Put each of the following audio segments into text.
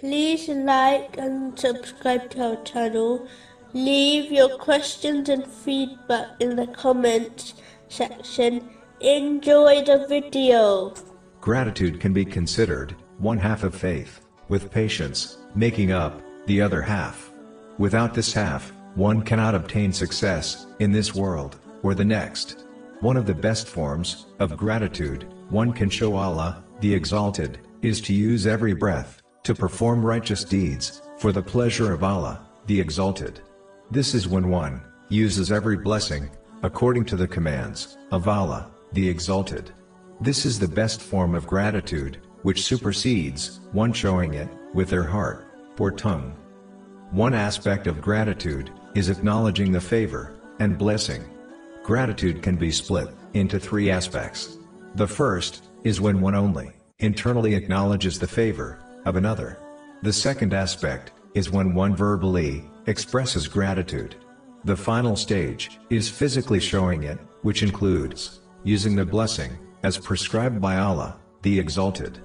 Please like and subscribe to our channel. Leave your questions and feedback in the comments section. Enjoy the video. Gratitude can be considered one half of faith, with patience making up the other half. Without this half, one cannot obtain success in this world or the next. One of the best forms of gratitude one can show Allah, the Exalted, is to use every breath to perform righteous deeds for the pleasure of Allah, the Exalted. This is when one uses every blessing according to the commands of Allah, the Exalted. This is the best form of gratitude, which supersedes one showing it with their heart or tongue. One aspect of gratitude is acknowledging the favor and blessing. Gratitude can be split into three aspects. The first is when one only internally acknowledges the favor of another. The second aspect is when one verbally expresses gratitude. The final stage is physically showing it, which includes using the blessing as prescribed by Allah, the Exalted.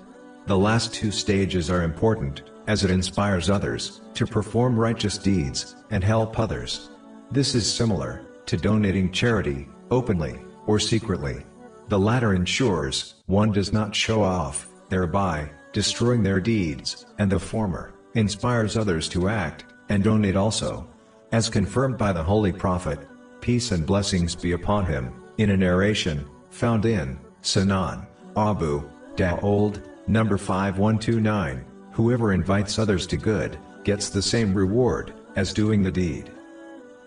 The last two stages are important, as it inspires others to perform righteous deeds and help others. This is similar to donating charity, openly or secretly. The latter ensures one does not show off, thereby destroying their deeds, and the former inspires others to act and donate also. As confirmed by the Holy Prophet, peace and blessings be upon him, in a narration found in Sunan Abu Daoud, number 5129, whoever invites others to good, gets the same reward as doing the deed.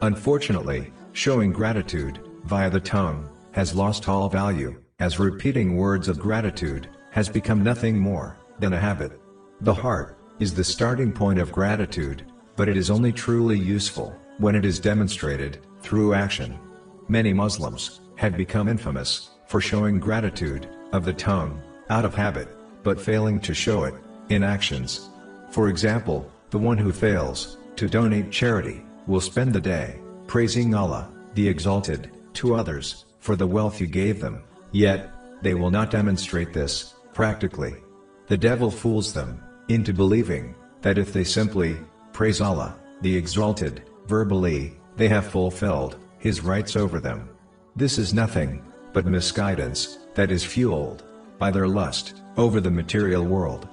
Unfortunately, showing gratitude via the tongue has lost all value, as repeating words of gratitude has become nothing more than a habit. The heart is the starting point of gratitude, but it is only truly useful when it is demonstrated through action. Many Muslims have become infamous for showing gratitude of the tongue out of habit, but failing to show it in actions. For example, the one who fails to donate charity will spend the day praising Allah, the Exalted, to others for the wealth you gave them, yet they will not demonstrate this practically. The devil fools them into believing that if they simply praise Allah, the Exalted, verbally, they have fulfilled His rights over them. This is nothing but misguidance that is fueled by their lust over the material world.